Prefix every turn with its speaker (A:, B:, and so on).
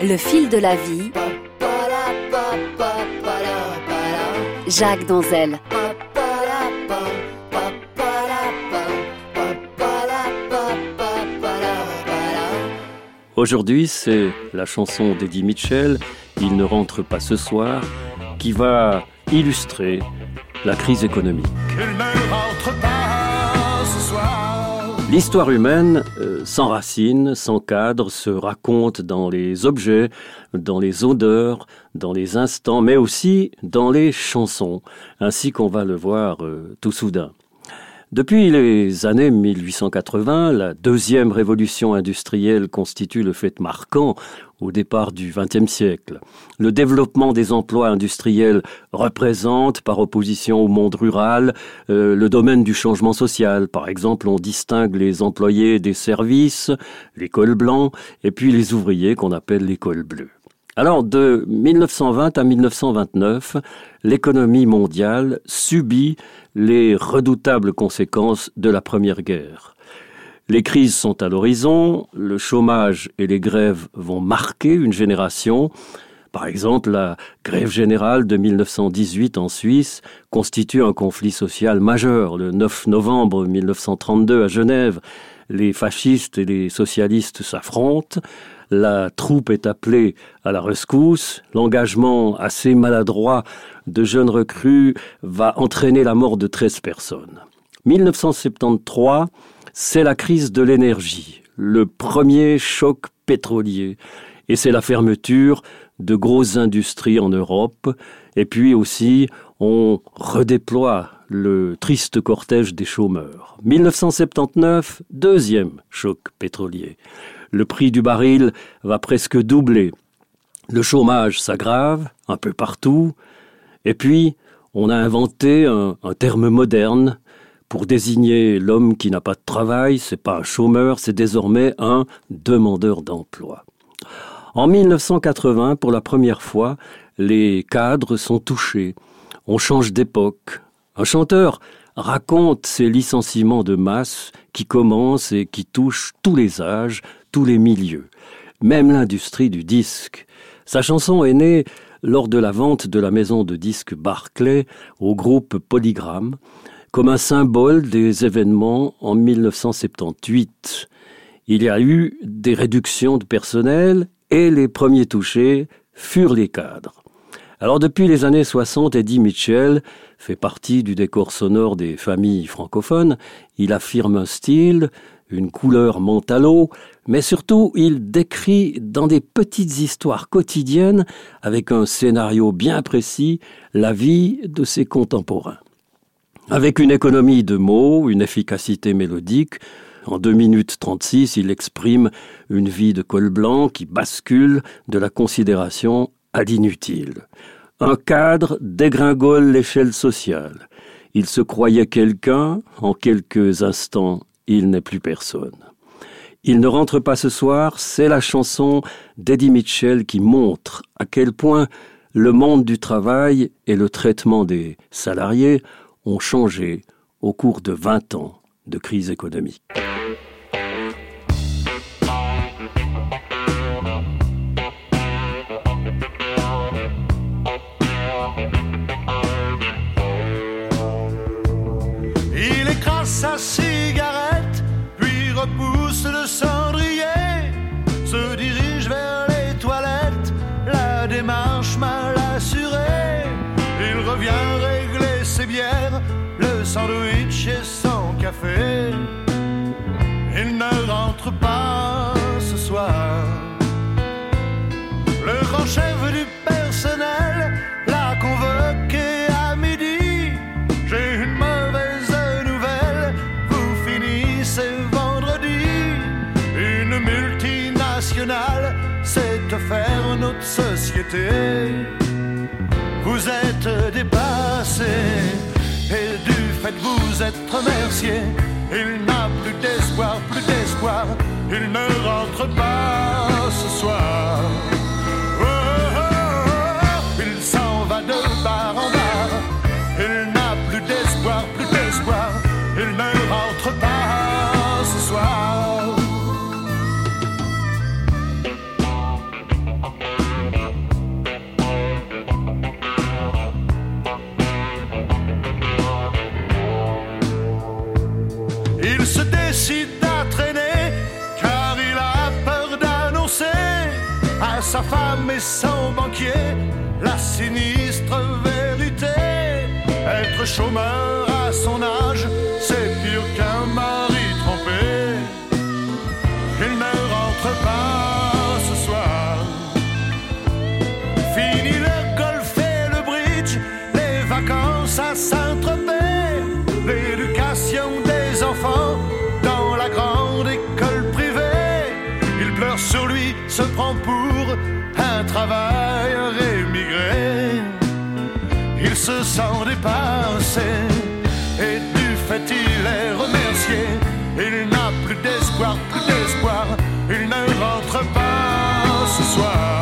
A: Le fil de la vie. Jacques Danzel.
B: Aujourd'hui, c'est la chanson d'Eddie Mitchell, Il ne rentre pas ce soir, qui va illustrer la crise économique. L'histoire humaine, euh, sans racines, sans cadre, se raconte dans les objets, dans les odeurs, dans les instants, mais aussi dans les chansons, ainsi qu'on va le voir euh, tout soudain. Depuis les années 1880, la deuxième révolution industrielle constitue le fait marquant au départ du XXe siècle. Le développement des emplois industriels représente, par opposition au monde rural, euh, le domaine du changement social. Par exemple, on distingue les employés des services, l'école blanc, et puis les ouvriers qu'on appelle l'école bleue. Alors, de 1920 à 1929, l'économie mondiale subit les redoutables conséquences de la Première Guerre. Les crises sont à l'horizon, le chômage et les grèves vont marquer une génération. Par exemple, la grève générale de 1918 en Suisse constitue un conflit social majeur. Le 9 novembre 1932 à Genève, les fascistes et les socialistes s'affrontent la troupe est appelée à la rescousse, l'engagement assez maladroit de jeunes recrues va entraîner la mort de 13 personnes. 1973, c'est la crise de l'énergie, le premier choc pétrolier, et c'est la fermeture de grosses industries en Europe, et puis aussi on redéploie le triste cortège des chômeurs. 1979, deuxième choc pétrolier le prix du baril va presque doubler. Le chômage s'aggrave un peu partout. Et puis, on a inventé un, terme moderne pour désigner l'homme qui n'a pas de travail. C'est pas un chômeur, c'est désormais un demandeur d'emploi. En 1980, pour la première fois, les cadres sont touchés. On change d'époque. Un chanteur raconte ces licenciements de masse qui commencent et qui touchent tous les âges, tous les milieux, même l'industrie du disque. Sa chanson est née lors de la vente de la maison de disques Barclay au groupe Polygram, comme un symbole des événements en 1978. Il y a eu des réductions de personnel et les premiers touchés furent les cadres. Alors depuis les années 60, Eddie Mitchell fait partie du décor sonore des familles francophones. Il affirme un style, une couleur mentalo, mais surtout il décrit dans des petites histoires quotidiennes, avec un scénario bien précis, la vie de ses contemporains. Avec une économie de mots, une efficacité mélodique, en 2 minutes 36, il exprime une vie de col blanc qui bascule de la considération à l'inutile. Un cadre dégringole l'échelle sociale. Il se croyait quelqu'un, en quelques instants il n'est plus personne. Il ne rentre pas ce soir, c'est la chanson d'Eddie Mitchell qui montre à quel point le monde du travail et le traitement des salariés ont changé au cours de 20 ans de crise économique.
C: Sandwich et son café. Il ne rentre pas ce soir. Le grand chef du personnel l'a convoqué à midi. J'ai une mauvaise nouvelle, vous finissez vendredi. Une multinationale s'est offert notre société. Vous êtes dépassé et vous êtes remercié. Il n'a plus d'espoir, plus d'espoir. Il ne rentre pas ce soir. Oh, oh, oh, il s'en va de sa femme et son banquier la sinistre vérité. Être chômeur à son âge, c'est pire qu'un mari trompé. Il ne rentre pas ce soir. Fini le golf et le bridge, les vacances à Saint-Tropez, l'éducation des enfants dans la grande école privée. Il pleure sur lui, se prend pour un travailleur émigré. Il se sent dépassé et du fait il est remercié. Il n'a plus d'espoir, plus d'espoir. Il ne rentre pas ce soir.